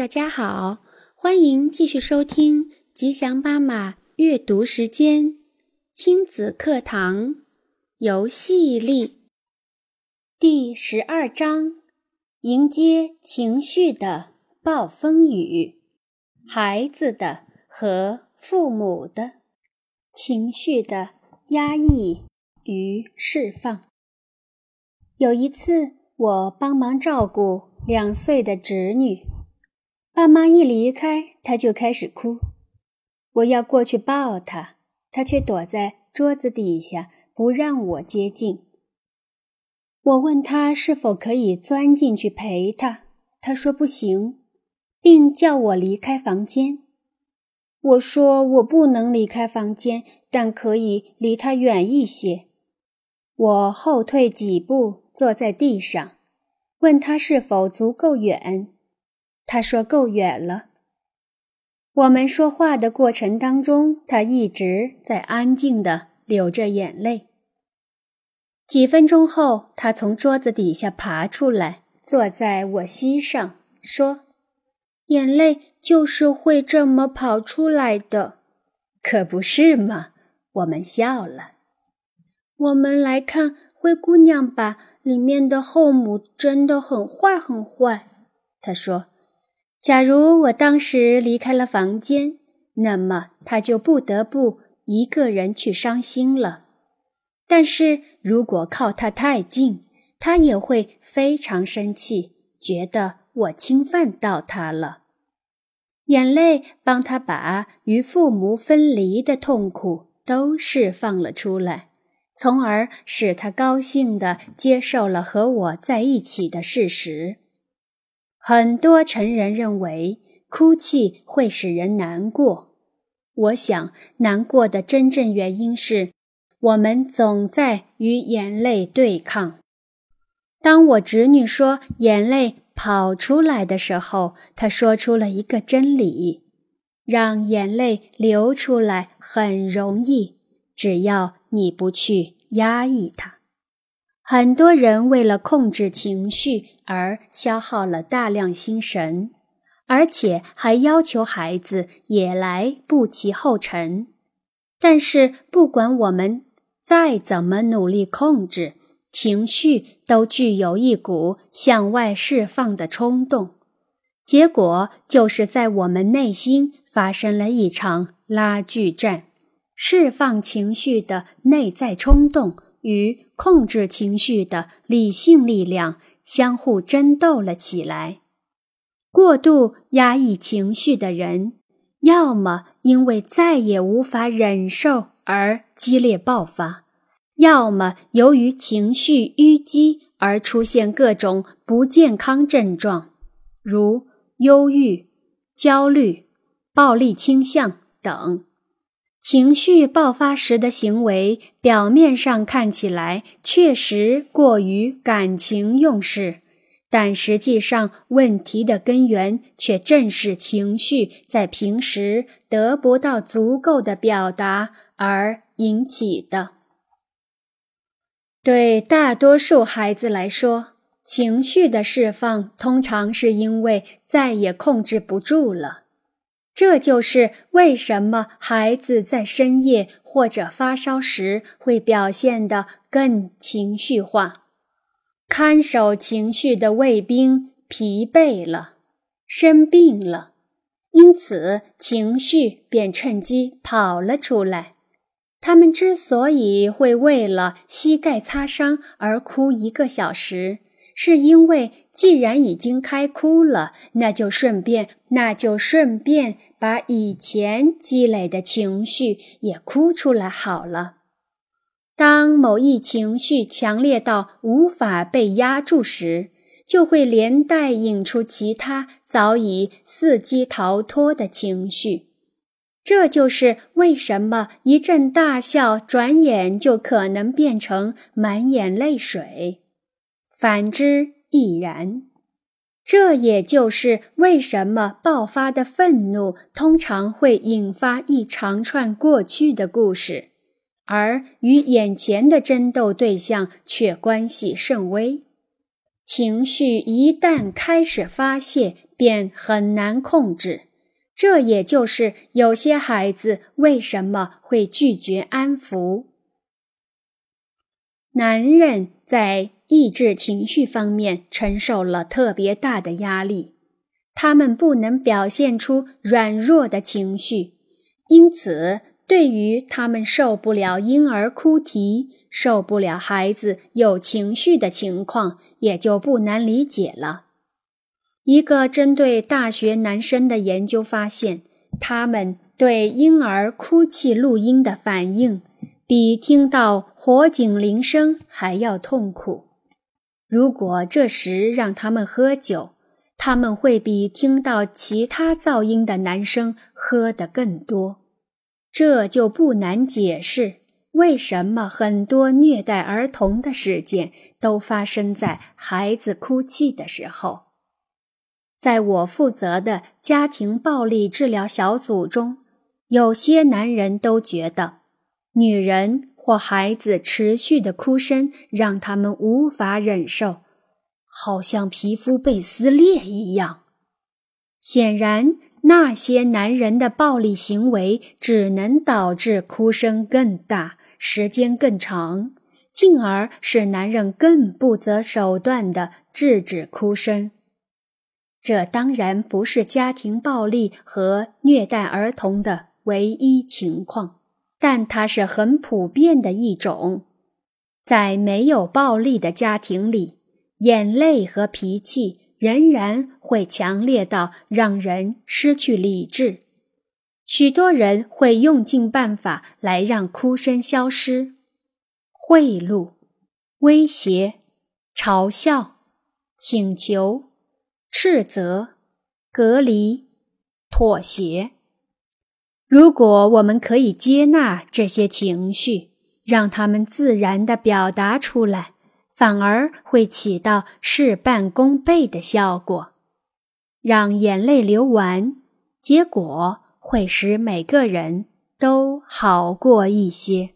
大家好，欢迎继续收听吉祥妈妈阅读时间亲子课堂游戏力第十二章：迎接情绪的暴风雨，孩子的和父母的情绪的压抑与释放。有一次，我帮忙照顾两岁的侄女，爸妈一离开，他就开始哭。我要过去抱他，他却躲在桌子底下，不让我接近。我问他是否可以钻进去陪他，他说不行，并叫我离开房间。我说我不能离开房间，但可以离他远一些。我后退几步。坐在地上，问他是否足够远。他说够远了。我们说话的过程当中，他一直在安静的流着眼泪。几分钟后，他从桌子底下爬出来，坐在我膝上，说：“眼泪就是会这么跑出来的，可不是吗？”我们笑了。我们来看灰姑娘吧。里面的后母真的很坏，很坏。他说：“假如我当时离开了房间，那么他就不得不一个人去伤心了。但是如果靠他太近，他也会非常生气，觉得我侵犯到他了。眼泪帮他把与父母分离的痛苦都释放了出来。”从而使他高兴地接受了和我在一起的事实。很多成人认为哭泣会使人难过，我想难过的真正原因是我们总在与眼泪对抗。当我侄女说眼泪跑出来的时候，她说出了一个真理：让眼泪流出来很容易，只要。你不去压抑它，很多人为了控制情绪而消耗了大量心神，而且还要求孩子也来步其后尘。但是，不管我们再怎么努力控制情绪，都具有一股向外释放的冲动，结果就是在我们内心发生了一场拉锯战。释放情绪的内在冲动与控制情绪的理性力量相互争斗了起来。过度压抑情绪的人，要么因为再也无法忍受而激烈爆发，要么由于情绪淤积而出现各种不健康症状，如忧郁、焦虑、暴力倾向等。情绪爆发时的行为，表面上看起来确实过于感情用事，但实际上问题的根源却正是情绪在平时得不到足够的表达而引起的。对大多数孩子来说，情绪的释放通常是因为再也控制不住了。这就是为什么孩子在深夜或者发烧时会表现得更情绪化。看守情绪的卫兵疲惫了，生病了，因此情绪便趁机跑了出来。他们之所以会为了膝盖擦伤而哭一个小时，是因为既然已经开哭了，那就顺便，那就顺便。把以前积累的情绪也哭出来好了。当某一情绪强烈到无法被压住时，就会连带引出其他早已伺机逃脱的情绪。这就是为什么一阵大笑转眼就可能变成满眼泪水，反之亦然。这也就是为什么爆发的愤怒通常会引发一长串过去的故事，而与眼前的争斗对象却关系甚微。情绪一旦开始发泄，便很难控制。这也就是有些孩子为什么会拒绝安抚。男人在抑制情绪方面承受了特别大的压力，他们不能表现出软弱的情绪，因此对于他们受不了婴儿哭啼、受不了孩子有情绪的情况，也就不难理解了。一个针对大学男生的研究发现，他们对婴儿哭泣录音的反应比听到火警铃声还要痛苦。如果这时让他们喝酒，他们会比听到其他噪音的男生喝得更多。这就不难解释为什么很多虐待儿童的事件都发生在孩子哭泣的时候。在我负责的家庭暴力治疗小组中，有些男人都觉得，女人或孩子持续的哭声让他们无法忍受，好像皮肤被撕裂一样。显然，那些男人的暴力行为只能导致哭声更大、时间更长，进而使男人更不择手段地制止哭声。这当然不是家庭暴力和虐待儿童的唯一情况，但它是很普遍的一种。在没有暴力的家庭里，眼泪和脾气仍然会强烈到让人失去理智。许多人会用尽办法来让哭声消失：贿赂、威胁、嘲笑、请求。斥责、隔离、妥协。如果我们可以接纳这些情绪，让他们自然的表达出来，反而会起到事半功倍的效果。让眼泪流完，结果会使每个人都好过一些。